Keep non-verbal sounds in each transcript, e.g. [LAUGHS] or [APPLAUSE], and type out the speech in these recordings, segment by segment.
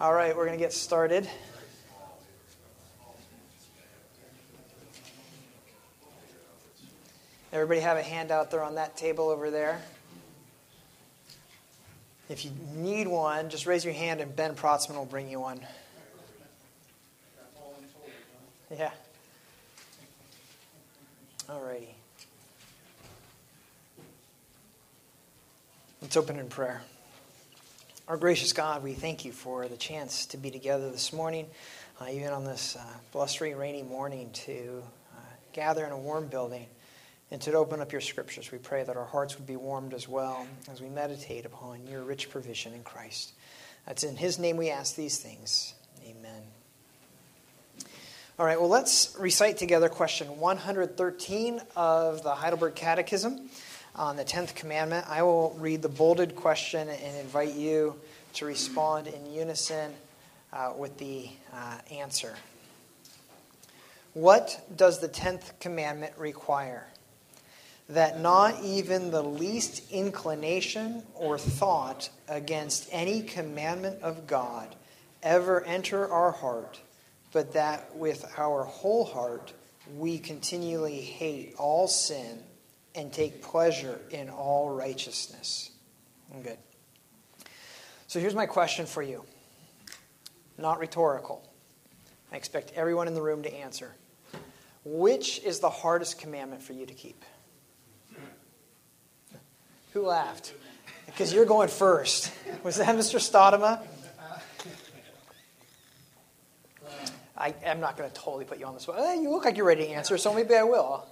All right, we're going to get started. Everybody have a handout there on that table over there. If you need one, just raise your hand and Ben Protzman will bring you one. Yeah. All righty. Let's open in prayer. Our gracious God, we thank you for the chance to be together this morning, uh, even on this uh, blustery, rainy morning, to uh, gather in a warm building and to open up your scriptures. We pray that our hearts would be warmed as well as we meditate upon your rich provision in Christ. That's in his name we ask these things. Amen. All right, well, let's recite together question 113 of the Heidelberg Catechism on the 10th commandment. I will read the bolded question and invite you to respond in unison uh, with the uh, answer. What does the 10th commandment require? That not even the least inclination or thought against any commandment of God ever enter our heart, but that with our whole heart we continually hate all sin and take pleasure in all righteousness. Good. So here's my question for you. Not rhetorical. I expect everyone in the room to answer. Which is the hardest commandment for you to keep? Who laughed? Because you're going first. Was that Mr. Stodema? I, am not going to totally put you on the spot. You look like you're ready to answer, so maybe I will.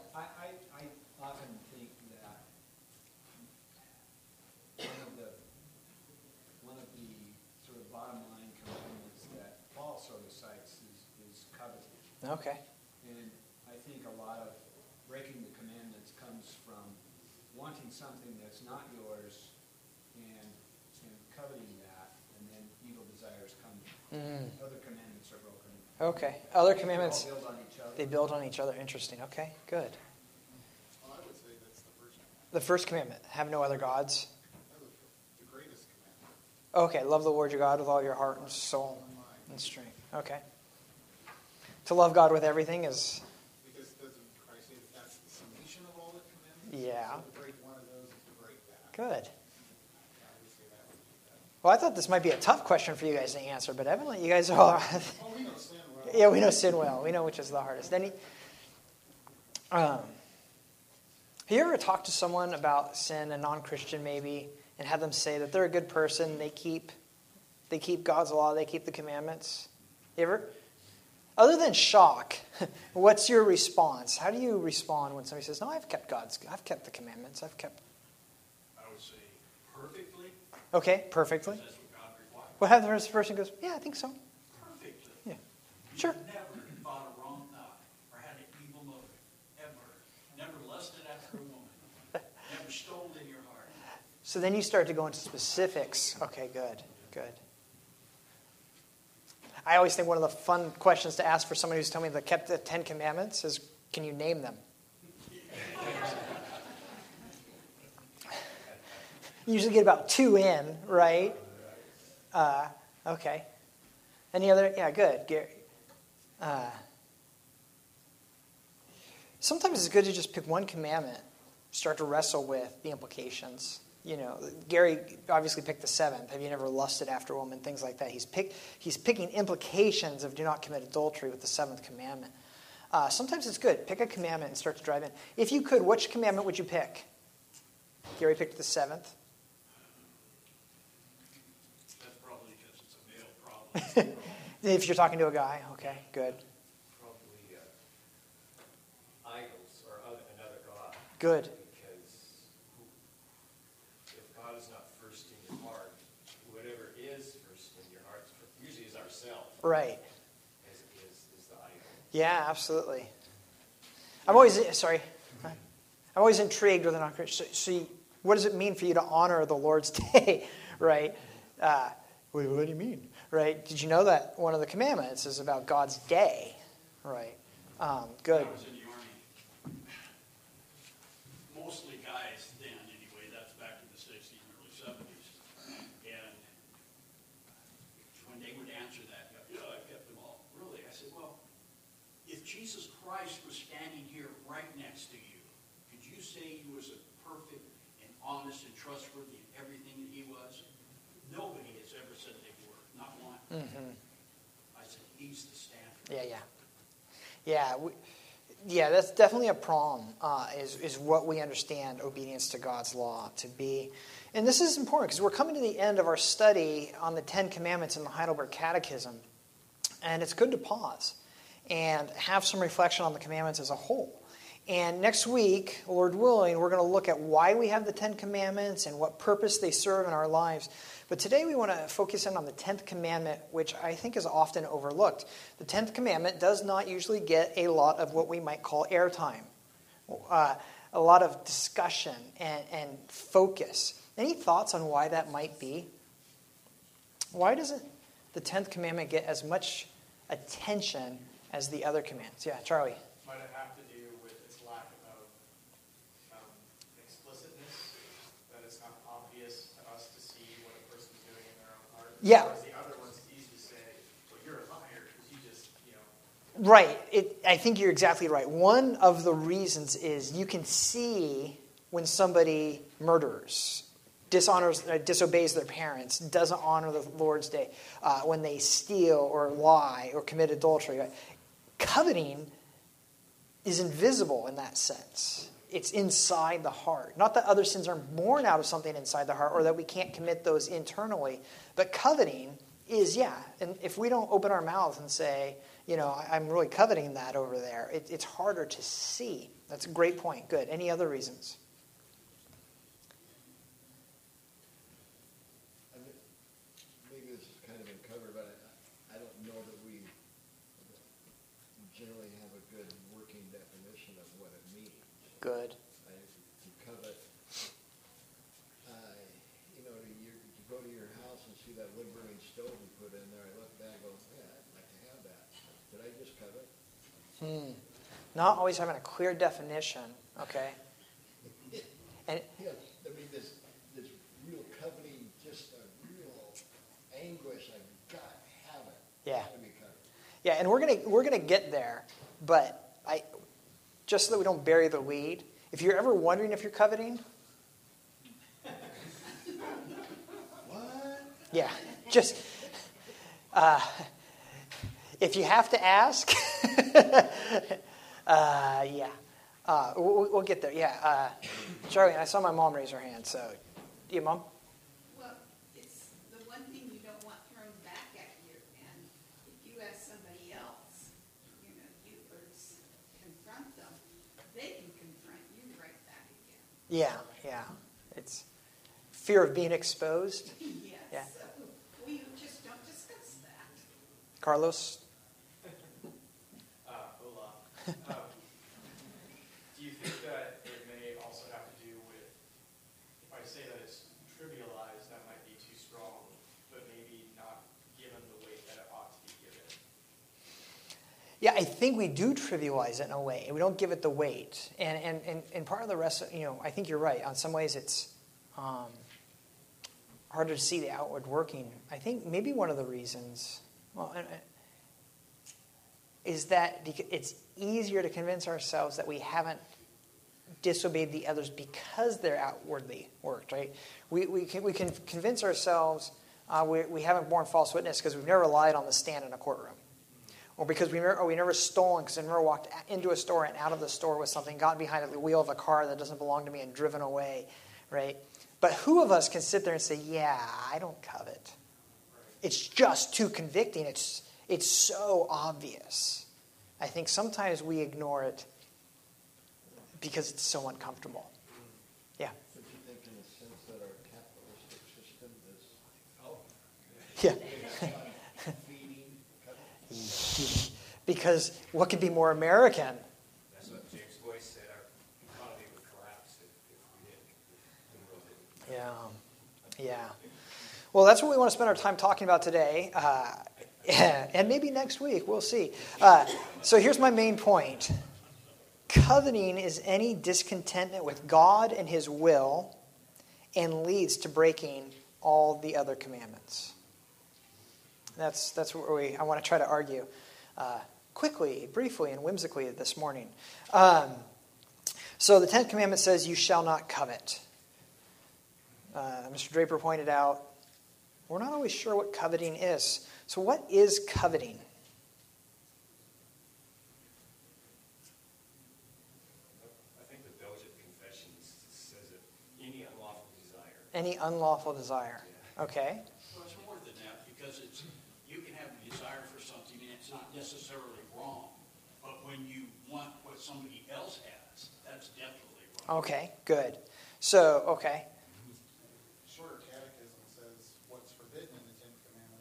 Okay. And I think a lot of breaking the commandments comes from wanting something that's not yours and, and coveting that, and then evil desires come. Mm. Other commandments are broken. Okay. Other commandments. They build on each other. They build on each other. Interesting. Okay. Good. Well, I would say that's the first commandment. The first commandment: have no other gods. The greatest commandment. Okay. Love the Lord your God with all your heart and soul and strength. Okay. To love God with everything is. Because doesn't Christ say that that's the summation of all the commandments? Yeah. So to break one of those is to break that. Good. I would say that would be that. Well, I thought this might be a tough question for you guys to answer, but evidently you guys are. Oh, [LAUGHS] we know sin well. yeah, we know sin well. We know which is the hardest. Any. Um, have you ever talked to someone about sin, a non-Christian maybe, and had them say that they're a good person, they keep, they keep God's law, they keep the commandments? You ever? Other than shock, [LAUGHS] what's your response? How do you respond when somebody says, "No, I've kept God's, I've kept the commandments, I've kept"? I would say perfectly. Okay, perfectly. That's what God requires. What happens if the person goes, "Yeah, I think so." Perfectly. Yeah, You sure. never thought a wrong thought or had an evil motive, ever. Never lusted after a woman. [LAUGHS] never stole in your heart. So then you start to go into specifics. Okay, good, good. I always think one of the fun questions to ask for someone who's telling me they kept the Ten Commandments is, can you name them? you usually get about two in, right? Uh, okay. Any other? Yeah, good. Gary. Uh, sometimes it's good to just pick one commandment, start to wrestle with the implications you know, Gary obviously picked the seventh. Have you never lusted after a woman? Things like that. He's, pick, he's picking implications of do not commit adultery with the seventh commandment. Uh, sometimes it's good. Pick a commandment and start to drive in. If you could, which commandment would you pick? Gary picked the seventh. That's probably because it's a male [LAUGHS] problem. if you're talking to a guy, okay, good. Probably uh, idols or other, another god. Good. Because if God is not first in your heart, whatever is first in your heart usually is ourself. Right. As is, is. Yeah, absolutely. I'm always sorry. I'm always intrigued with an non-Christian. So, so what does it mean for you to honor the Lord's [LAUGHS] Day, right? Uh, what, what do you mean, right? Did you know that one of the commandments is about God's day, right? Um, good. I was in the army. Mostly guys then, anyway. That's back in the 60s and early 70s. And when they would answer that. Yeah, I kept them all. Really? I said, well, if Jesus Christ was standing here right next to you, could you say he was a perfect and honest and trustworthy in everything that he was? Nobody has ever said they were, not one. I said, he's the standard. Yeah, yeah. Yeah, we, yeah, that's definitely a problem, uh, is, is what we understand obedience to God's law to be. And this is important because we're coming to the end of our study on the Ten Commandments in the Heidelberg Catechism. And it's good to pause and have some reflection on the commandments as a whole. And next week, Lord willing, we're going to look at why we have the Ten Commandments and what purpose they serve in our lives. But today we want to focus in on the Tenth Commandment, which I think is often overlooked. The Tenth Commandment does not usually get a lot of what we might call airtime, uh, a lot of discussion and, and focus. Any thoughts on why that might be? Why doesn't the Tenth Commandment get as much attention as the other commands? Yeah, Charlie. Might it have to do with its lack of um, explicitness, that it's not obvious to us to see what a person's doing in their own heart? Yeah. Whereas the other one's easy to say, well, you're a liar, because you just, you know, Right. It, I think you're exactly right. One of the reasons is you can see when somebody murders, dishonors, uh, disobeys their parents, doesn't honor the Lord's day, uh, when they steal or lie or commit adultery. Coveting is invisible in that sense. It's inside the heart. Not that other sins are born out of something inside the heart or that we can't commit those internally, but coveting is, yeah. And if we don't open our mouths and say, you know, I'm really coveting that over there, it, it's harder to see. That's a great point. Good. Any other reasons? I mean, Maybe this is kind of been covered, but I, I don't know that we generally have a good working definition of what it means. Good. I, to covet, uh, you know, to your, to go to your house and see that wood burning stove you put in there, I look back, and go, yeah, I'd like to have that. Did I just covet? Hmm. Not always having a clear definition. Okay. [LAUGHS] And Yeah, I mean, this, this real coveting, just a real anguish, I've got to have it. Yeah. Got to be covered. Yeah, and we're gonna we're gonna get there, but I just so that we don't bury the lead. If you're ever wondering if you're coveting, What? yeah, just uh, if you have to ask, [LAUGHS] uh, yeah, uh, we'll, we'll get there. Yeah, uh, Charlie, I saw my mom raise her hand. So, you, mom? Well, it's the one thing you don't want thrown back at you, and if you ask somebody else, you know, you or s- confront them, they can confront you right back again. Yeah, yeah. It's fear of being exposed. [LAUGHS] Yes. Yeah. We just don't discuss that. Carlos. [LAUGHS] uh, [LAUGHS] hola. Um, Do you think that it may also have to do with, if I say that it's trivialized, that might be too strong, but maybe not given the weight that it ought to be given? Yeah, I think we do trivialize it in a way. We don't give it the weight. And, and, and, and part of the rest, you know, I think you're right. On some ways, it's um, harder to see the outward working. I think maybe one of the reasons, well, and- and- is that it's easier to convince ourselves that we haven't disobeyed the others because they're outwardly worked, right? We, we, can, we can convince ourselves uh, we, we haven't borne false witness because we've never lied on the stand in a courtroom or because we never, or we never stolen because we never walked into a store and out of the store with something, gotten behind the wheel of a car that doesn't belong to me and driven away, right? But who of us can sit there and say, "Yeah, I don't covet"? It's just too convicting. It's it's so obvious. I think sometimes we ignore it because it's so uncomfortable. Yeah, Don't you think in a sense that our capitalistic system is oh. yeah. [LAUGHS] feeding, coveting? Because what could be more American? That's what James Boice said, our economy would collapse if, if we didn't, the world didn't. Yeah, yeah. Well, that's what we want to spend our time talking about today, uh, [LAUGHS] and maybe next week. We'll see. Uh, so here's my main point coveting is any discontentment with God and His will and leads to breaking all the other commandments. That's, that's what we, I want to try to argue uh, quickly, briefly, and whimsically this morning. Um, so the Tenth Commandment says, You shall not covet. Uh, Mr. Draper pointed out, we're not always sure what coveting is. So, what is coveting? I think the Belgian Confession says it, any unlawful desire. Any unlawful desire. Okay. Well, it's more than that, because it's, you can have a desire for something and it's not necessarily wrong. But when you want what somebody else has, that's definitely wrong. Okay, good. So, okay. Shorter catechism says what's forbidden in the Tenth Commandment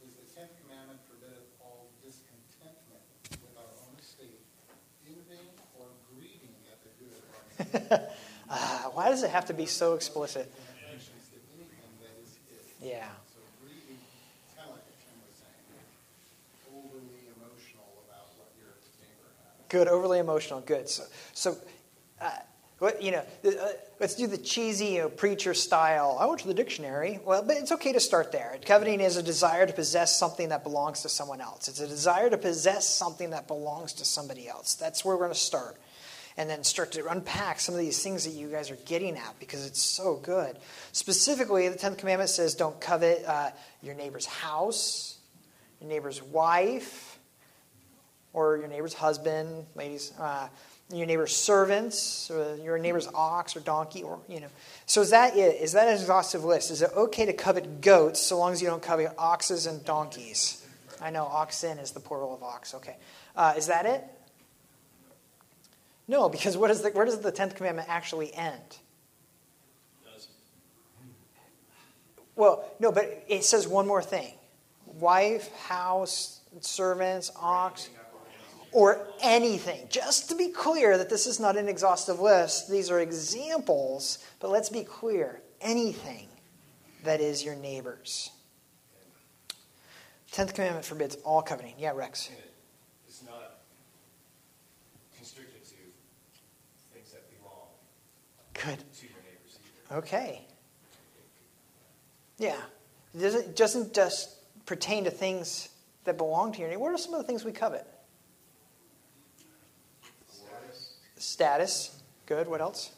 is the Tenth Commandment forbiddeth all discontentment with our own estate, envying or grieving at the good of our neighbor. Uh, [LAUGHS] why does it have to be so explicit? Impatience to anything that is his. Yeah. So grieving, it's kind of like what Tim was saying, overly emotional about what your neighbor has. Good, overly emotional. Good. So, so uh, what, you know, uh, let's do the cheesy you know, preacher style. I went to the dictionary. Well, but it's okay to start there. Coveting is a desire to possess something that belongs to someone else. It's a desire to possess something that belongs to somebody else. That's where we're going to start. And then start to unpack some of these things that you guys are getting at because it's so good. Specifically, the 10th commandment says don't covet uh, your neighbor's house, your neighbor's wife, or your neighbor's husband, ladies, uh, your neighbor's servants, or your neighbor's ox or donkey, or you know. So is that it? Is that an exhaustive list? Is it okay to covet goats so long as you don't covet oxes and donkeys? I know oxen is the plural of ox. Okay, uh, is that it? No, because what is the, where does the tenth commandment actually end? Well, no, but it says one more thing: wife, house, servants, ox, or anything. Just to be clear that this is not an exhaustive list, these are examples, but let's be clear anything that is your neighbor's. Tenth commandment forbids all coveting. Yeah, Rex. It is not constricted to things that belong Good. to your neighbors either. Okay. Yeah. It doesn't, doesn't just pertain to things that belong to your neighbor. What are some of the things we covet? Status. Good. What else?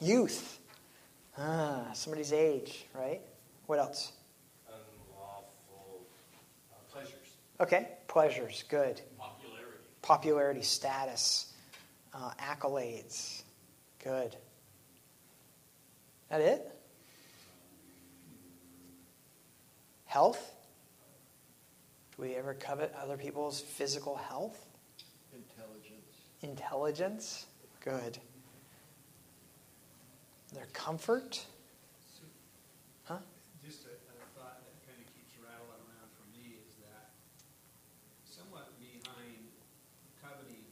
Youth. Ah, somebody's age, right? What else? Unlawful uh, pleasures. Okay. Pleasures. Good. Popularity. Popularity, status, uh, accolades. Good. That it? Health? Do we ever covet other people's physical health? Intelligence. Good. Their comfort? Huh? Just a, a thought that kind of keeps rattling around for me is that somewhat behind coveting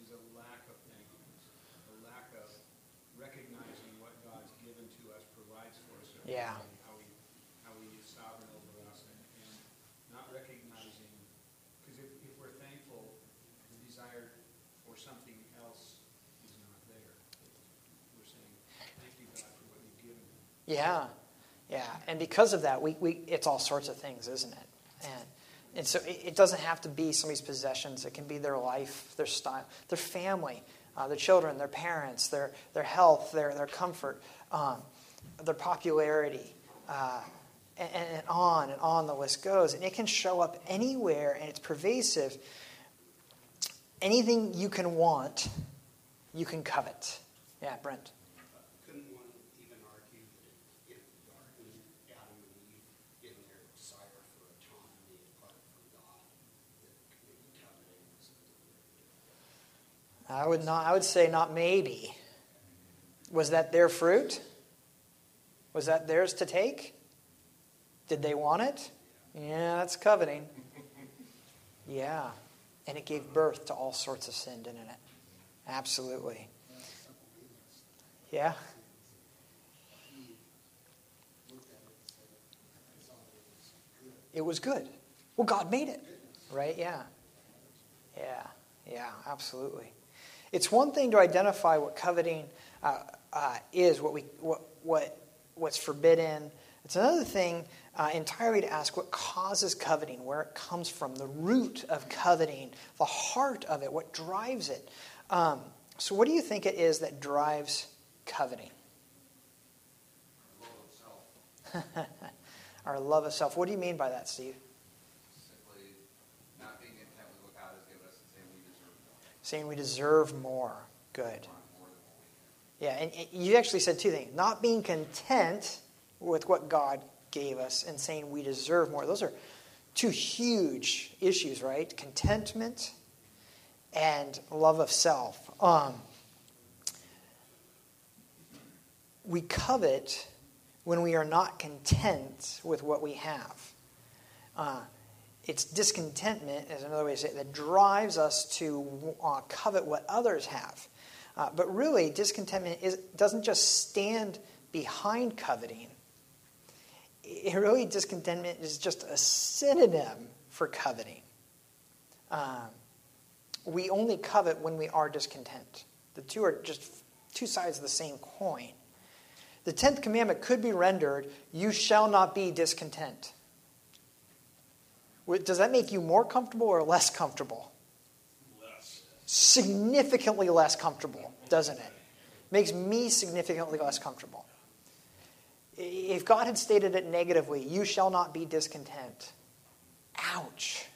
is a lack of thankfulness, a lack of recognizing what God's given to us, provides for us. every Yeah. day, How he, how he is sovereign over us and, and not recognizing, because if, if we're thankful, the desire for something else is not there. We're saying, thank you, God, for what you've given me. Yeah, yeah. And because of that, we, we it's all sorts of things, isn't it? And and so it, it doesn't have to be somebody's possessions. It can be their life, their style, their family, uh, their children, their parents, their their health, their their comfort, um, their popularity, uh, and, and on and on the list goes. And it can show up anywhere, and it's pervasive. Anything you can want, you can covet. Yeah, Brent. Couldn't one even argue that if the garden, Adam and Eve, in their desire for autonomy apart from God, that maybe coveting was I would not. I would say not maybe. Was that their fruit? Was that theirs to take? Did they want it? Yeah, that's coveting. Yeah, and it gave birth to all sorts of sin, didn't it? Absolutely. Yeah. It was good. Well, God made it, right? Yeah. Yeah. Yeah. Absolutely. It's one thing to identify what coveting uh, uh, is, what we, what, what, what's forbidden, It's another thing uh, entirely to ask what causes coveting, where it comes from, the root of coveting, the heart of it, what drives it. Um, so, what do you think it is that drives coveting? Our love of self. [LAUGHS] What do you mean by that, Steve? Simply not being content with what God has given us and saying we deserve more. Saying we deserve more. Good. Yeah, and you actually said two things. Not being content with what God gave us and saying we deserve more. Those are two huge issues, right? Contentment and love of self. Um, we covet when we are not content with what we have. Uh, it's discontentment, is another way to say it, that drives us to uh, covet what others have. Uh, but really, discontentment is, doesn't just stand behind coveting. It really, discontentment is just a synonym for coveting. Um, we only covet when we are discontent. The two are just two sides of the same coin. The tenth commandment could be rendered, You shall not be discontent. Does that make you more comfortable or less comfortable? Less. Significantly less comfortable, doesn't it? Makes me significantly less comfortable. If God had stated it negatively, you shall not be discontent. Ouch.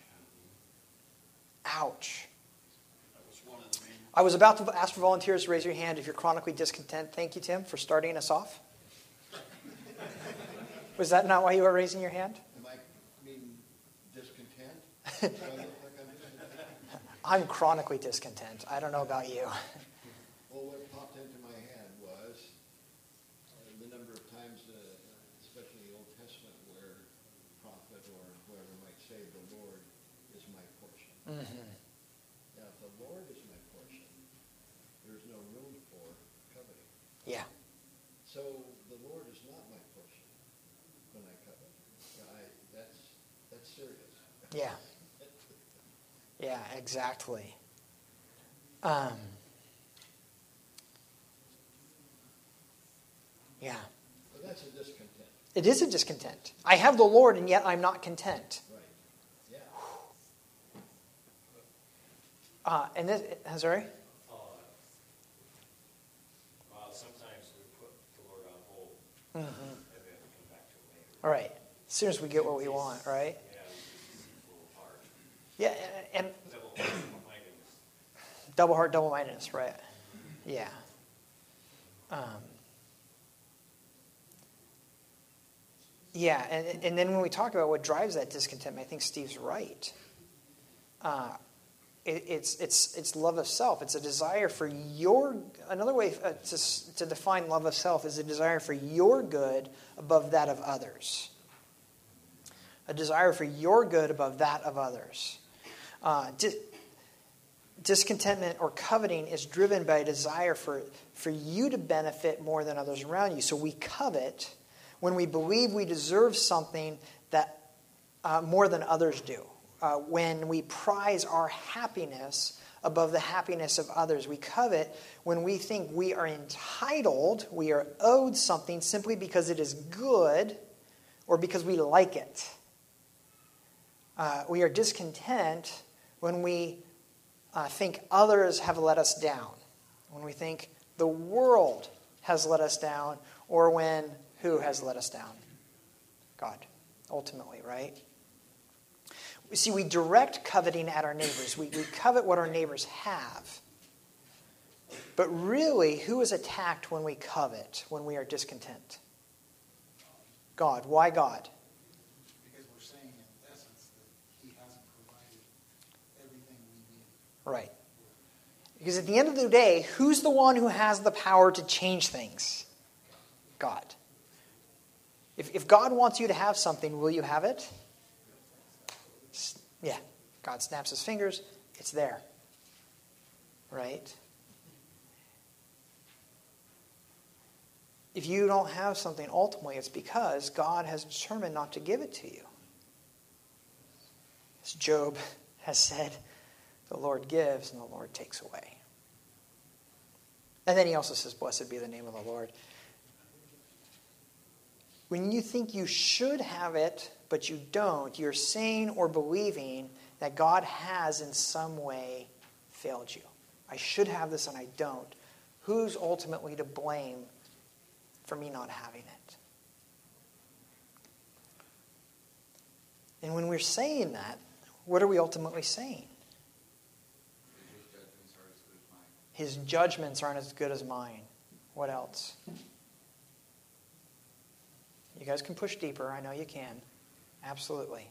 Ouch. I was about to ask for volunteers to raise your hand if you're chronically discontent. Thank you, Tim, for starting us off. Was that not why you were raising your hand? Am I being discontent? Do I look like [LAUGHS] I'm chronically discontent. I don't know about you. Well, what popped into my head was uh, the number of times, uh, especially in the Old Testament, where prophet or whoever might say, "The Lord is my portion." Now, if the Lord is my portion, there's no room for coveting. Yeah. So the Lord is not my portion when I covet. I, that's that's serious. Yeah. Yeah, exactly. Um, yeah. But that's a discontent, It is a discontent. I have the Lord, and yet I'm not content. right? Yeah. Uh, and this, uh, sorry? Uh, Well, sometimes we put the Lord on hold, and then come back to it later. All right. As soon as we get what we want, right? Yeah, it's a little hard. Yeah, and Double heart, double mindedness, right? Yeah. Um, yeah, and, and then when we talk about what drives that discontentment, I think Steve's right. Uh, it, it's, it's, it's love of self. It's a desire for your, another way uh, to, to define love of self is a desire for your good above that of others. A desire for your good above that of others. Uh, di- discontentment or coveting is driven by a desire for, for you to benefit more than others around you. So we covet when we believe we deserve something that uh, more than others do. Uh, when we prize our happiness above the happiness of others. We covet when we think we are entitled, we are owed something simply because it is good or because we like it. Uh, we are discontent when we uh, think others have let us down, when we think the world has let us down, or when who has let us down? God, ultimately, right? You see, we direct coveting at our neighbors. We, we covet what our neighbors have. But really, who is attacked when we covet, when we are discontent? God. Why God? Because we're saying in essence that he hasn't provided everything we need. Right. Because at the end of the day, who's the one who has the power to change things? God. If, if God wants you to have something, will you have it? Yeah. God snaps his fingers, it's there. Right? If you don't have something, ultimately, it's because God has determined not to give it to you. As Job has said, the Lord gives and the Lord takes away. And then he also says, Blessed be the name of the Lord. when you think you should have it, but you don't, you're saying or believing that God has in some way failed you. I should have this and I don't. Who's ultimately to blame for me not having it? And when we're saying that, what are we ultimately saying? His judgments aren't as good as mine. What else? You guys can push deeper. I know you can. Absolutely.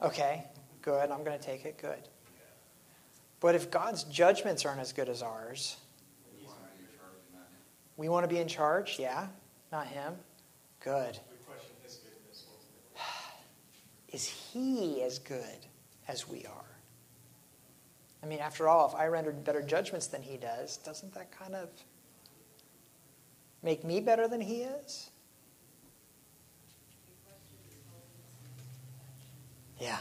Okay, good. I'm going to take it. Good. But if God's judgments aren't as good as ours, We want to be in charge? Yeah? Not Him? Good. [SIGHS] Is He as good as we are? I mean, after all, if I rendered better judgments than He does, doesn't that kind of make me better than He is? Yeah.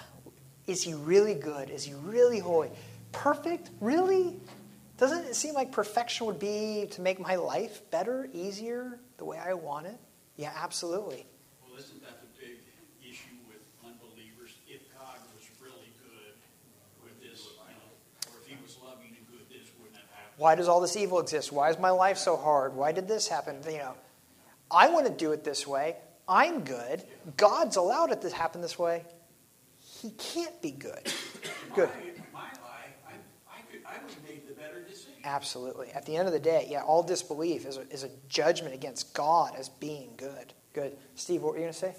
Is He really good? Is He really holy? Perfect? Really? Doesn't it seem like perfection would be to make my life better, easier, the way I want it? Yeah, absolutely. Well, isn't that the big issue with unbelievers? If God was really good, would this, you know, or if he was loving and good, this wouldn't have happened? Why does all this evil exist? Why is my life so hard? Why did this happen? You know, I want to do it this way. I'm good. God's allowed it to happen this way. He can't be good. Good. My, my life, I, I could, I would have made the better decision. Absolutely. At the end of the day, yeah, all disbelief is a, is a judgment against God as being good. Good. Steve, what were you going to say?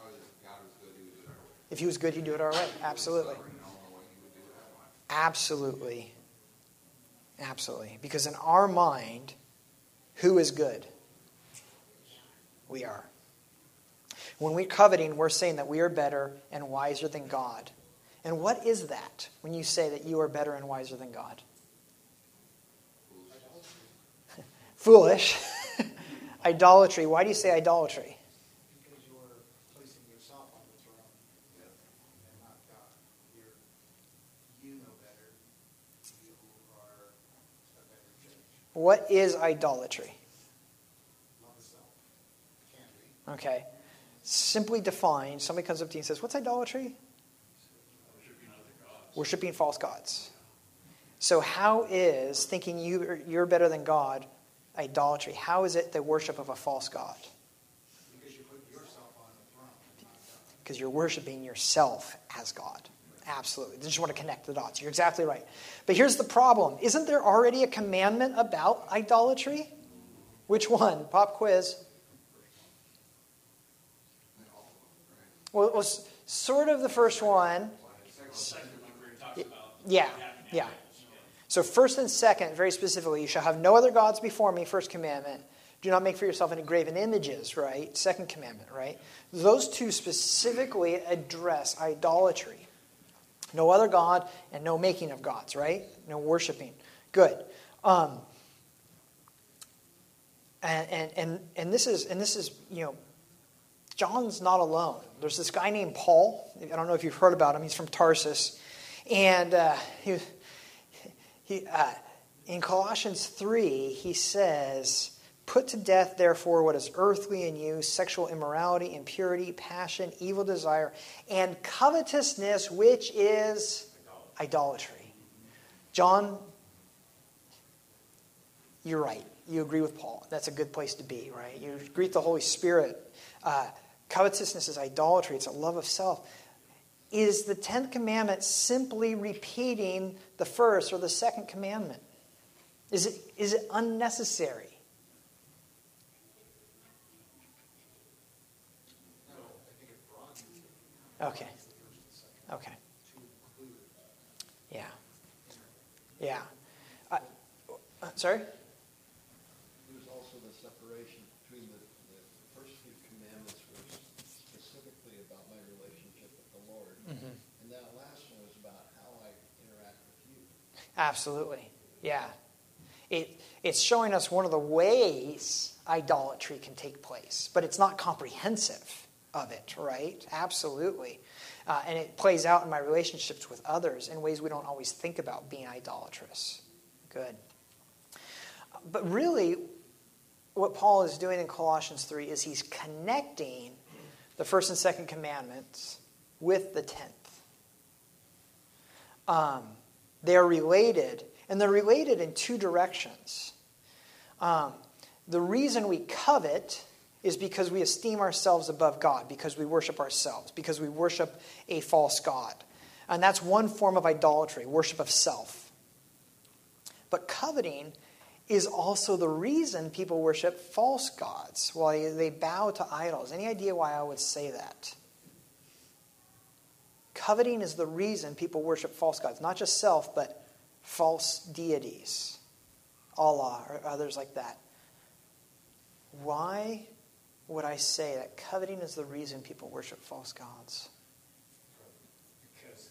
Oh, if God was good, he would do it our way. Was good, he'd do it our way. Absolutely. Suffering, I don't know what he would do it our way. Absolutely. Absolutely. Because in our mind, who is good? We are. When we're coveting, we're saying that we are better and wiser than God. And what is that when you say that you are better and wiser than God? [LAUGHS] Foolish. [LAUGHS] idolatry. Why do you say idolatry? Because you're placing yourself on the throne and not God. You're, you know better. You are a better judge. What is idolatry? Love of self. Can be. Okay. Simply defined, somebody comes up to you and says, What's idolatry? Worshiping other gods. Worshipping false gods. So, how is thinking you, you're better than God idolatry? How is it the worship of a false God? Because you put yourself on the throne, God. Because you're worshiping yourself as God. Absolutely. I just want to connect the dots. You're exactly right. But here's the problem Isn't there already a commandment about idolatry? Which one? Pop quiz. Well, it was sort of the first one. Yeah, yeah. So, first and second, very specifically, you shall have no other gods before me, first commandment. Do not make for yourself any graven images, right? Second commandment, right? Those two specifically address idolatry. No other God and no making of gods, right? No worshiping. Good. Um, and, and, and, and this is, and this is, you know, John's not alone. There's this guy named Paul. I don't know if you've heard about him. He's from Tarsus. And uh, he, he, uh, in Colossians 3, he says, Put to death, therefore, what is earthly in you sexual immorality, impurity, passion, evil desire, and covetousness, which is idolatry. John, you're right. You agree with Paul. That's a good place to be, right? You agree with the Holy Spirit. Uh, covetousness is idolatry, it's a love of self. Is the 10th commandment simply repeating the first or the second commandment? Is it, is it unnecessary? No, I think it broadens it. Okay. Okay. Yeah. Yeah. Uh, uh, sorry? There's also the separation between the, the first few commandments were specifically about my relationship with the Lord. And that last one was about how I interact with you. Absolutely. Yeah. It, it's showing us one of the ways idolatry can take place, but it's not comprehensive of it, right? Absolutely. Uh, and it plays out in my relationships with others in ways we don't always think about being idolatrous. Good. But really, what Paul is doing in Colossians 3 is he's connecting the first and second commandments with the tenth. Um, they're related, and they're related in two directions. Um, the reason we covet is because we esteem ourselves above God, because we worship ourselves, because we worship a false God. And that's one form of idolatry, worship of self. But coveting is also the reason people worship false gods, why they bow to idols. Any idea why I would say that? Coveting is the reason people worship false gods, not just self, but false deities, Allah or others like that. Why would I say that coveting is the reason people worship false gods? Because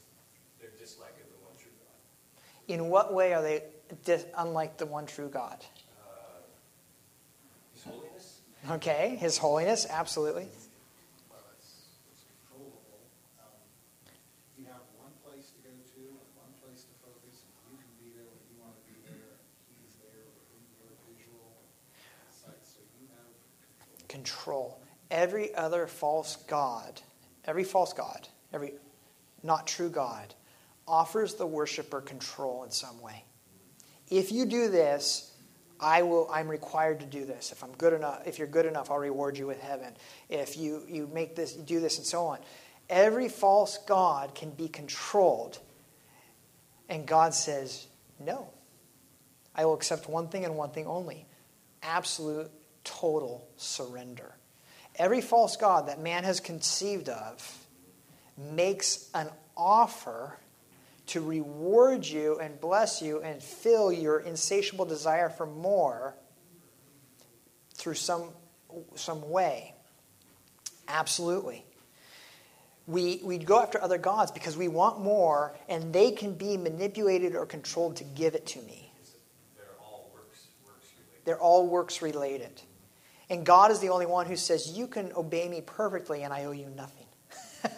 they're disliking the one true God. In what way are they dis- unlike the one true God? Uh, His holiness? Okay, His holiness, absolutely. Well, it's, it's controllable. Um, You have one place to go to and one place to focus, and you can be there when you want to be there, and he's there within your visual sight, so you have control. Every other false God, every false God, every not true God, offers the worshiper control in some way. If you do this, I will I'm required to do this. If I'm good enough, if you're good enough, I'll reward you with heaven. If you, you make this, do this, and so on. Every false God can be controlled. And God says, No. I will accept one thing and one thing only absolute, total surrender. Every false God that man has conceived of makes an offer to reward you and bless you and fill your insatiable desire for more through some, some way. Absolutely. We, we go after other gods because we want more, and they can be manipulated or controlled to give it to me. They're all works, works related. They're all works related. And God is the only one who says, You can obey me perfectly, and I owe you nothing. [LAUGHS]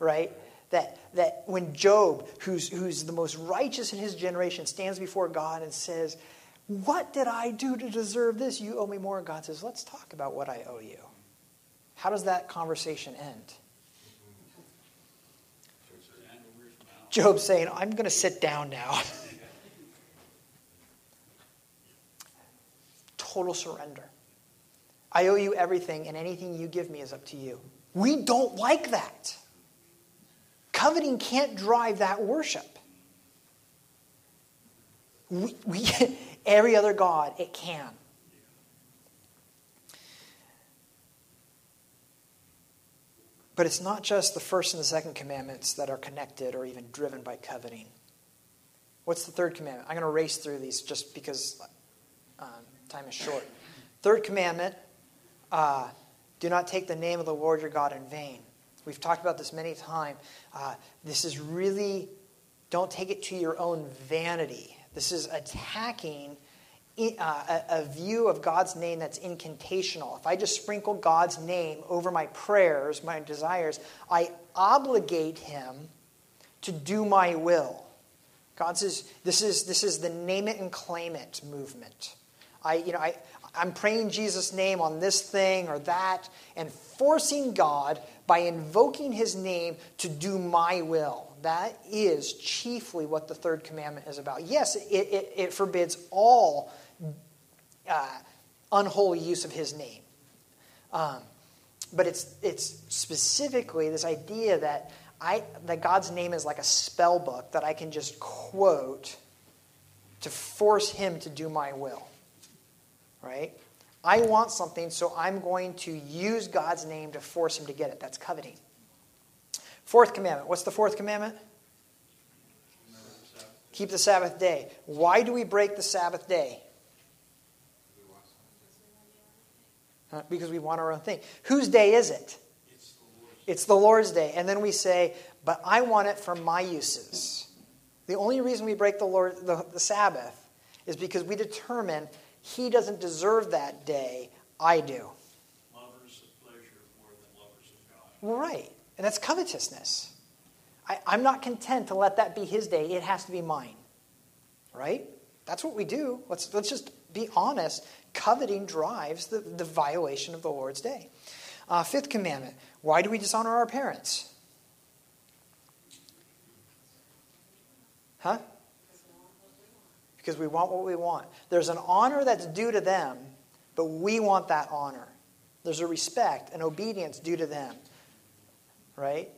right? That, that when Job, who's, who's the most righteous in his generation, stands before God and says, What did I do to deserve this? You owe me more. God says, Let's talk about what I owe you. How does that conversation end? Job saying, I'm going to sit down now. [LAUGHS] Total surrender. I owe you everything, and anything you give me is up to you. We don't like that. Coveting can't drive that worship. We, we, [LAUGHS] every other God, it can. But it's not just the first and the second commandments that are connected or even driven by coveting. What's the third commandment? I'm going to race through these just because um, time is short. Third commandment uh, do not take the name of the Lord your God in vain. We've talked about this many times. Uh, this is really, don't take it to your own vanity. This is attacking uh, a, a view of God's name that's incantational. If I just sprinkle God's name over my prayers, my desires, I obligate Him to do my will. God says this is, this is the name it and claim it movement. I, you know, I, I'm praying Jesus' name on this thing or that and forcing God by invoking his name to do my will. That is chiefly what the third commandment is about. Yes, it, it, it forbids all uh, unholy use of his name. Um, but it's, it's specifically this idea that, I, that God's name is like a spell book that I can just quote to force him to do my will. Right? I want something, so I'm going to use God's name to force him to get it. That's coveting. Fourth commandment. What's the fourth commandment? Keep the Sabbath day. Why do we break the Sabbath day? Because we want our own thing. Whose day is it? It's the Lord's day. And then we say, but I want it for my uses. The only reason we break the, Lord, the, the Sabbath is because we determine he doesn't deserve that day, I do. Lovers of pleasure more than lovers of God. Right. And that's covetousness. I, I'm not content to let that be his day. It has to be mine. Right? That's what we do. Let's, let's just be honest. Coveting drives the, the violation of the Lord's day. Uh, fifth commandment why do we dishonor our parents? Huh? Because we want what we want. There's an honor that's due to them, but we want that honor. There's a respect and obedience due to them, right?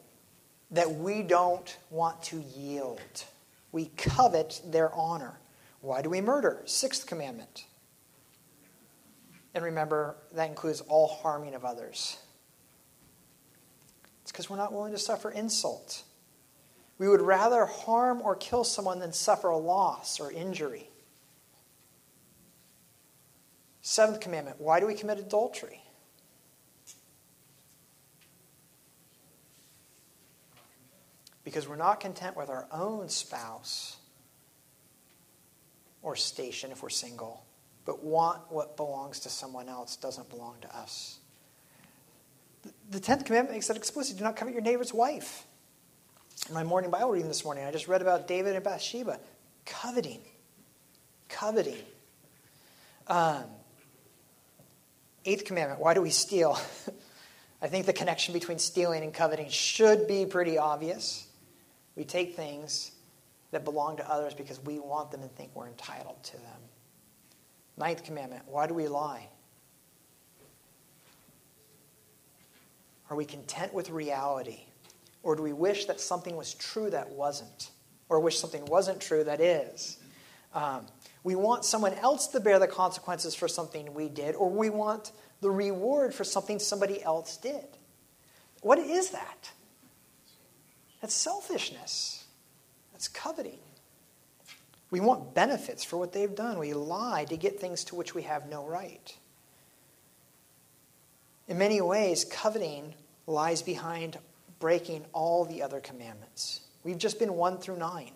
That we don't want to yield. We covet their honor. Why do we murder? Sixth commandment. And remember, that includes all harming of others. It's because we're not willing to suffer insult. We would rather harm or kill someone than suffer a loss or injury. Seventh commandment why do we commit adultery? Because we're not content with our own spouse or station if we're single, but want what belongs to someone else doesn't belong to us. The tenth commandment makes that explicit do not covet your neighbor's wife. My morning Bible reading this morning, I just read about David and Bathsheba. Coveting. Coveting. Um, eighth commandment why do we steal? [LAUGHS] I think the connection between stealing and coveting should be pretty obvious. We take things that belong to others because we want them and think we're entitled to them. Ninth commandment why do we lie? Are we content with reality? Or do we wish that something was true that wasn't? Or wish something wasn't true that is? Um, we want someone else to bear the consequences for something we did, or we want the reward for something somebody else did. What is that? That's selfishness. That's coveting. We want benefits for what they've done. We lie to get things to which we have no right. In many ways, coveting lies behind breaking all the other commandments. We've just been 1 through 9.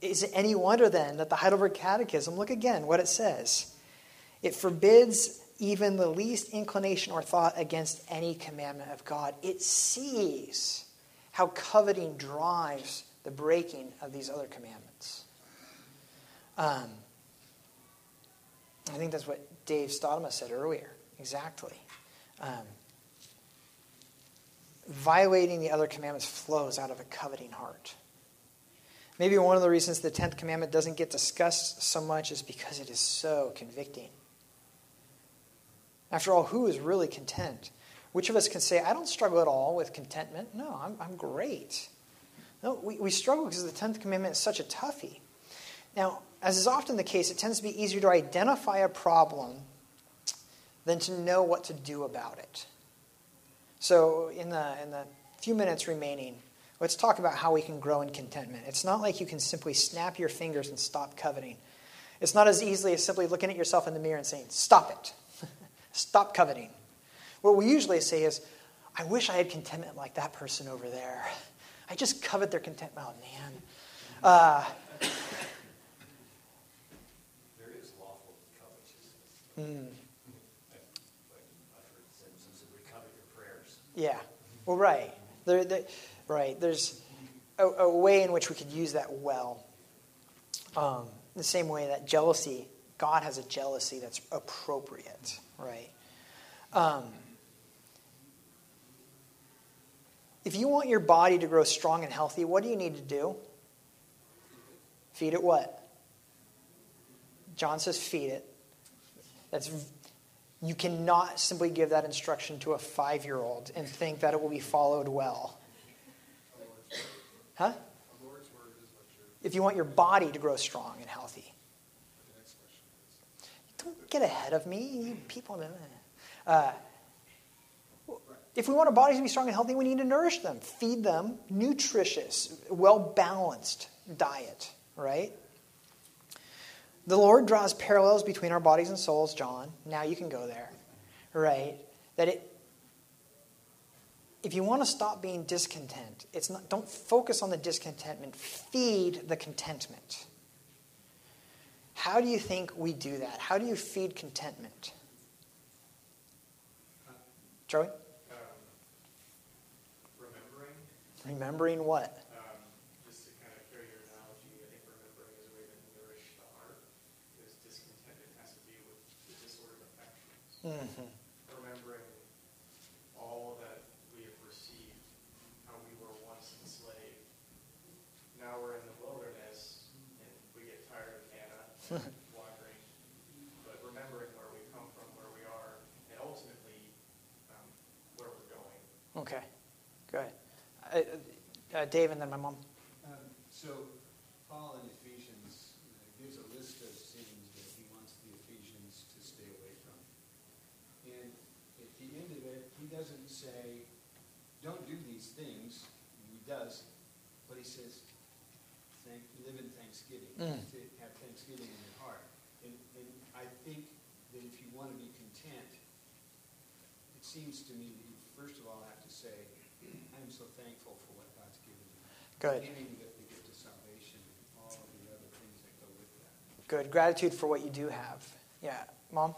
Is it any wonder then that the Heidelberg Catechism, look again what it says. It forbids even the least inclination or thought against any commandment of God. It sees how coveting drives the breaking of these other commandments. Um, I think that's what Dave Stodema said earlier. Exactly. Um, violating the other commandments flows out of a coveting heart. Maybe one of the reasons the 10th commandment doesn't get discussed so much is because it is so convicting. After all, who is really content? Which of us can say, I don't struggle at all with contentment? No, I'm, I'm great. No, we, we struggle because the 10th commandment is such a toughie. Now, as is often the case, it tends to be easier to identify a problem than to know what to do about it. So, in the, in the few minutes remaining, let's talk about how we can grow in contentment. It's not like you can simply snap your fingers and stop coveting. It's not as easily as simply looking at yourself in the mirror and saying, Stop it. [LAUGHS] stop coveting. What we usually say is, I wish I had contentment like that person over there. I just covet their contentment. Oh, man. Uh, There is lawful covetousness. mm, But I've heard Simpson said, we covet your prayers. Yeah. Well, right. There, there, right. There's a, a way in which we could use that well. Um, the same way that jealousy, God has a jealousy that's appropriate, right? Um, if you want your body to grow strong and healthy, what do you need to do? Feed it what? John says, feed it. That's you cannot simply give that instruction to a five year old and think that it will be followed well. Huh? If you want your body to grow strong and healthy. Don't get ahead of me. People. Uh, if we want our bodies to be strong and healthy, we need to nourish them, feed them nutritious, well balanced diet, right? The Lord draws parallels between our bodies and souls, John. Now you can go there, right? That it, if you want to stop being discontent, it's not, don't focus on the discontentment, feed the contentment. How do you think we do that? How do you feed contentment? Joey? Um, remembering, Remembering what? um, just to kind of carry your analogy, I think remembering is a way to nourish the heart, because discontentment has to do Mhm. remembering all that we have received, how we were once enslaved. Now we're in the wilderness and we get tired of manna, [LAUGHS] wandering. But remembering where we come from, where we are, and ultimately um, where we're going. Okay, good. Uh, uh, Dave and then my mom. Um, So Paul in Ephesians uh, gives a list of sins that he wants the Ephesians to stay away from. And at the end of it, he doesn't say, don't do these things. He does, but he says, thank, live in thanksgiving, Mm. to have thanksgiving in your heart. And, and I think that if you want to be content, it seems to me that you first of all have to say, I'm so thankful for what God's given me. Good. Beginning with the gift of salvation and all of the other things that go with that. Good. Gratitude for what you do have. Yeah. Mom?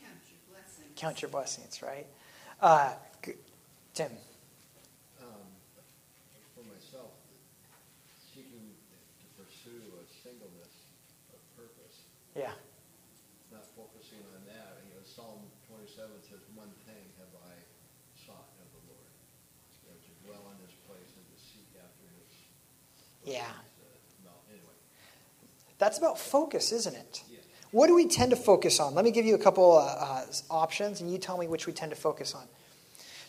Count your blessings. Count your blessings, right? Uh, g- Tim? Um, For myself, seeking to pursue a singleness of purpose, Yeah. not focusing on that. You know, Psalm 27 says, "One thing have I sought of the Lord, you know, to dwell in His place and to seek after His." Yeah. Uh, No, anyway, That's about focus, isn't it? Yes. What do we tend to focus on? Let me give you a couple uh, uh, options, and you tell me which we tend to focus on.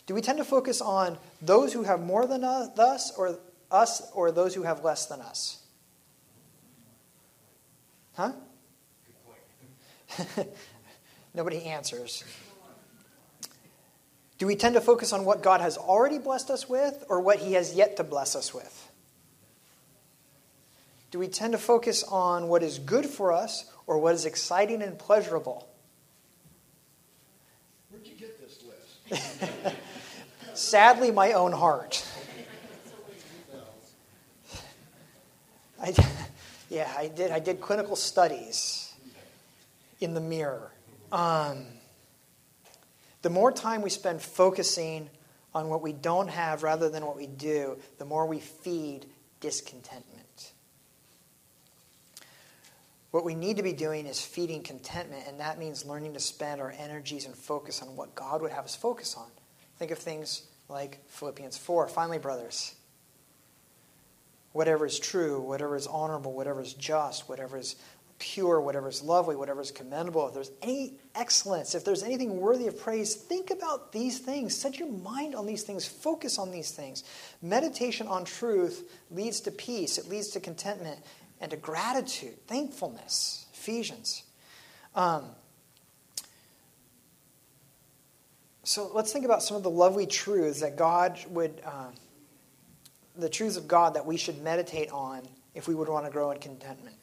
Do we tend to focus on those who have more than us, or us, or those who have less than us? Huh? [LAUGHS] Nobody answers. Do we tend to focus on what God has already blessed us with or what He has yet to bless us with? Do we tend to focus on what is good for us or what is exciting and pleasurable? where'd you get this list? [LAUGHS] Sadly, my own heart. I, yeah, I did. I did clinical studies in the mirror. Um, the more time we spend focusing on what we don't have rather than what we do, the more we feed discontentment. What we need to be doing is feeding contentment, and that means learning to spend our energies and focus on what God would have us focus on. Think of things like Philippians 4. Finally, brothers, whatever is true, whatever is honorable, whatever is just, whatever is pure, whatever is lovely, whatever is commendable, if there's any excellence, if there's anything worthy of praise, think about these things. Set your mind on these things. Focus on these things. Meditation on truth leads to peace, it leads to contentment and to gratitude, thankfulness. Ephesians. Um, so let's think about some of the lovely truths that God would, uh, the truths of God that we should meditate on if we would want to grow in contentment.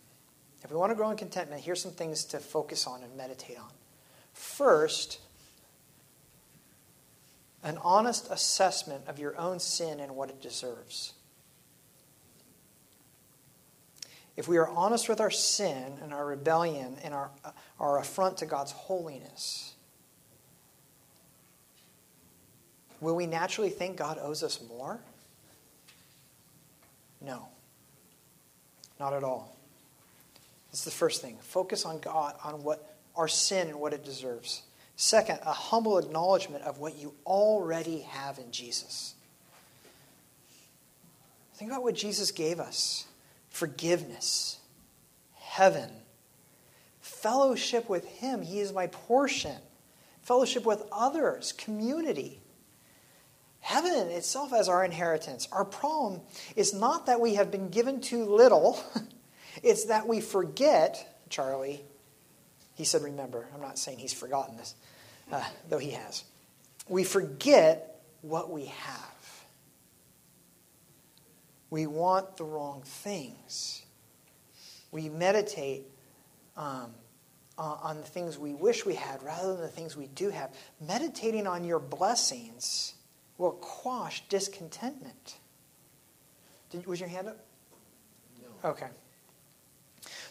If we want to grow in contentment, here's some things to focus on and meditate on. First, an honest assessment of your own sin and what it deserves. If we are honest with our sin and our rebellion and our, our affront to God's holiness, will we naturally think God owes us more? No. Not at all. That's the first thing. Focus on God, on what our sin and what it deserves. Second, a humble acknowledgement of what you already have in Jesus. Think about what Jesus gave us forgiveness, heaven, fellowship with Him. He is my portion, fellowship with others, community. Heaven itself as our inheritance. Our problem is not that we have been given too little, [LAUGHS] it's that we forget, Charlie. He said, remember. I'm not saying he's forgotten this, uh, though he has. We forget what we have. We want the wrong things. We meditate um, on the things we wish we had rather than the things we do have. Meditating on your blessings will quash discontentment. Did, was your hand up? No. Okay.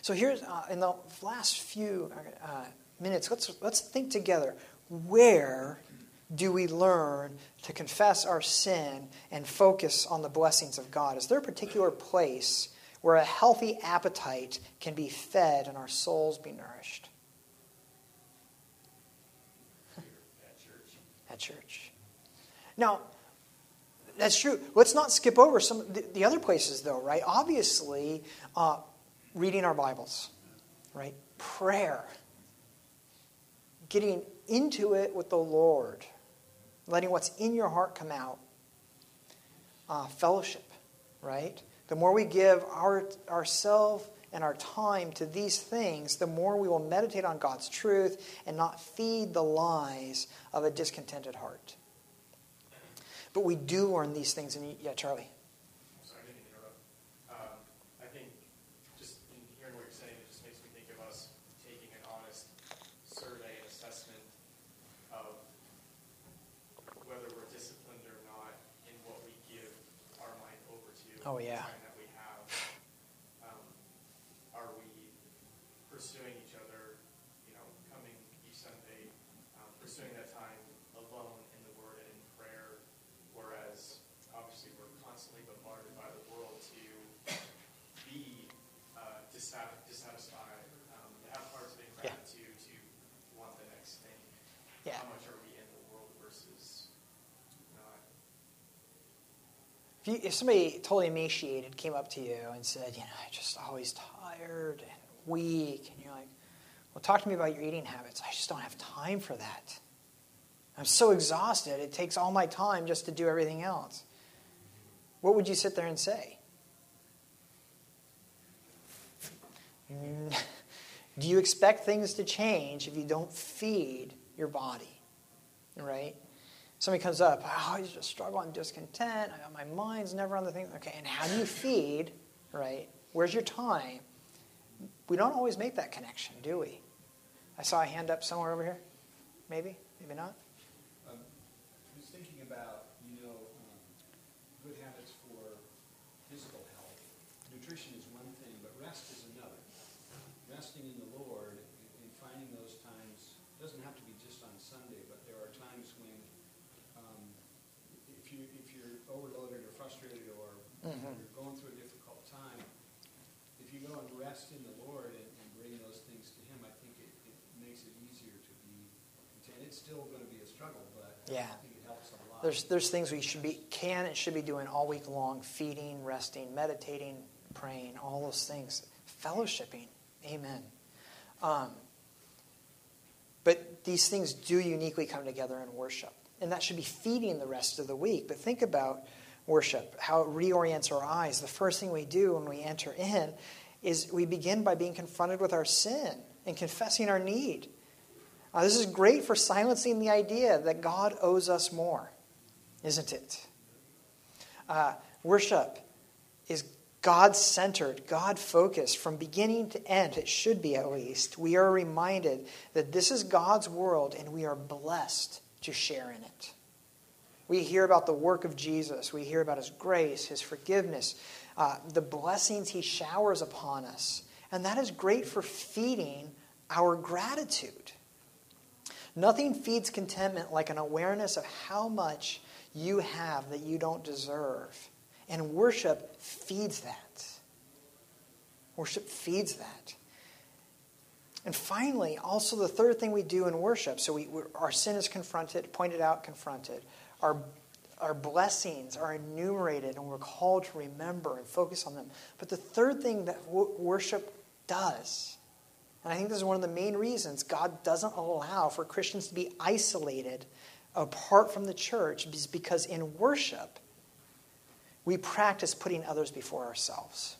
So here's uh, in the last few uh, minutes. Let's let's think together. Where do we learn to confess our sin and focus on the blessings of God? Is there a particular place where a healthy appetite can be fed and our souls be nourished? At church. At church. Now, that's true. Let's not skip over some the, the other places, though, right? Obviously, uh, reading our Bibles, right? Prayer, getting into it with the Lord, letting what's in your heart come out. Uh, fellowship, right? The more we give our ourselves and our time to these things, the more we will meditate on God's truth and not feed the lies of a discontented heart. But we do learn these things And yeah, Charlie. Sorry, I didn't interrupt. Um, I think just in hearing what you're saying, it just makes me think of us taking an honest survey and assessment of whether we're disciplined or not in what we give our mind over to. Oh, yeah. the time that we have. Um, are we pursuing each other, you know, coming each Sunday, um, pursuing that time alone in the Word and in prayer, whereas obviously we're constantly bombarded by the world to be uh, dissat- dissatisfied, um, to have hearts of Yeah. ingratitude, to want the next thing. Yeah. How much are we in the world versus not? If, you, if somebody totally emaciated came up to you and said, you know, I'm just always tired and weak, and you're like, well, talk to me about your eating habits. I just don't have time for that. I'm so exhausted. It takes all my time just to do everything else. What would you sit there and say? Do you expect things to change if you don't feed your body? Right? Somebody comes up, oh, I just struggle, I'm discontent, my mind's never on the thing. Okay, and how do you feed, right? Where's your time? We don't always make that connection, do we? I saw a hand up somewhere over here. Maybe, maybe not. Um, I was thinking about, you know, um, good habits for physical health. Nutrition is one thing, but rest is another. Resting in the Lord and- and finding those times, doesn't have to be just on Sunday, but there are times when, um, if you, if you're overloaded or frustrated or Mhm. you're going through a difficult time, if you go and rest in the Lord and, and bring those things to Him, I think it, it makes it easier to be content. It's still going to be a struggle, but Yeah. I think it helps a lot. There's, there's things we should be, can and should be doing all week long feeding, resting, meditating, praying, all those things. Fellowshipping. Amen. Um, but these things do uniquely come together in worship. And that should be feeding the rest of the week. But think about worship, how it reorients our eyes. The first thing we do when we enter in is we begin by being confronted with our sin and confessing our need. Uh, this is great for silencing the idea that God owes us more, isn't it? Uh, worship is God centered, God focused from beginning to end. It should be at least. We are reminded that this is God's world and we are blessed to share in it. We hear about the work of Jesus, we hear about his grace, his forgiveness, uh, the blessings he showers upon us. And that is great for feeding our gratitude. Nothing feeds contentment like an awareness of how much you have that you don't deserve. And worship feeds that. Worship feeds that. And finally, also the third thing we do in worship so we, our sin is confronted, pointed out, confronted. Our, our blessings are enumerated, and we're called to remember and focus on them. But the third thing that w- worship does, and I think this is one of the main reasons God doesn't allow for Christians to be isolated apart from the church, is because in worship, we practice putting others before ourselves.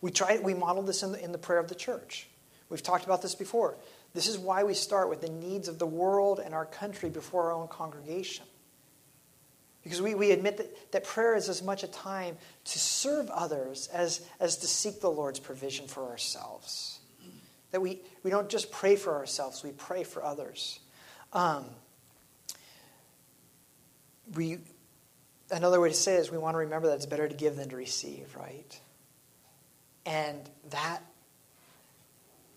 We try we model this in the, in the prayer of the church. We've talked about this before. This is why we start with the needs of the world and our country before our own congregation. Because we, we admit that, that prayer is as much a time to serve others as, as to seek the Lord's provision for ourselves. That we, we don't just pray for ourselves, we pray for others. Um, we, another way to say it is we want to remember that it's better to give than to receive, right? And that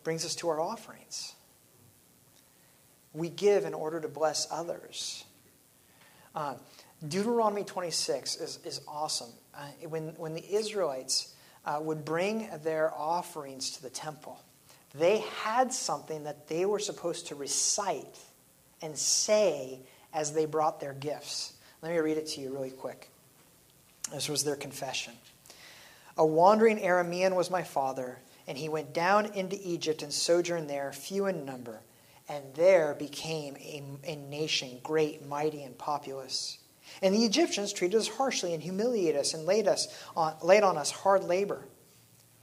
brings us to our offerings. We give in order to bless others. Uh, Deuteronomy 26 is, is awesome. Uh, when, when the Israelites uh, would bring their offerings to the temple, they had something that they were supposed to recite and say as they brought their gifts. Let me read it to you really quick. This was their confession. A wandering Aramean was my father, and he went down into Egypt and sojourned there, few in number, and there became a, a nation great, mighty, and populous. And the Egyptians treated us harshly and humiliated us and laid, us on, laid on us hard labor.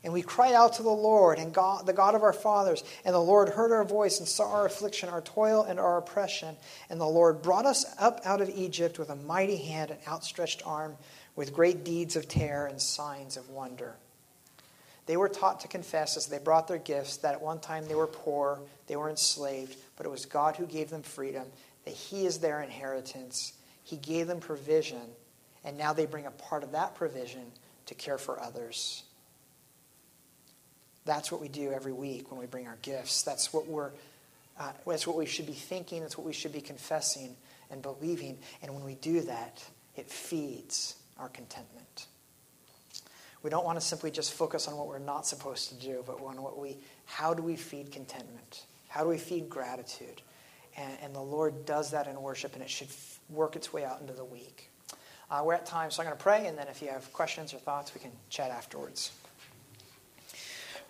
And we cried out to the Lord and God, the God of our fathers, and the Lord heard our voice and saw our affliction, our toil, and our oppression. And the Lord brought us up out of Egypt with a mighty hand and outstretched arm, with great deeds of terror and signs of wonder. They were taught to confess as they brought their gifts that at one time they were poor, they were enslaved, but it was God who gave them freedom, that He is their inheritance. He gave them provision, and now they bring a part of that provision to care for others. That's what we do every week when we bring our gifts. That's what we're. Uh, that's what we should be thinking. That's what we should be confessing and believing. And when we do that, it feeds our contentment. We don't want to simply just focus on what we're not supposed to do, but on what we. How do we feed contentment? How do we feed gratitude? And, and the Lord does that in worship, and it should work its way out into the week. Uh, we're at time, so I'm going to pray, and then if you have questions or thoughts, we can chat afterwards.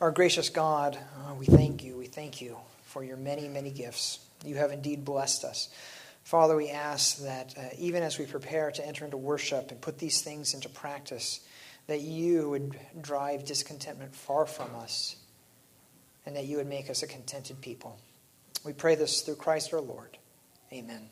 Our gracious God, uh, we thank you. We thank you for your many, many gifts. You have indeed blessed us. Father, we ask that uh, even as we prepare to enter into worship and put these things into practice, that you would drive discontentment far from us and that you would make us a contented people. We pray this through Christ our Lord. Amen.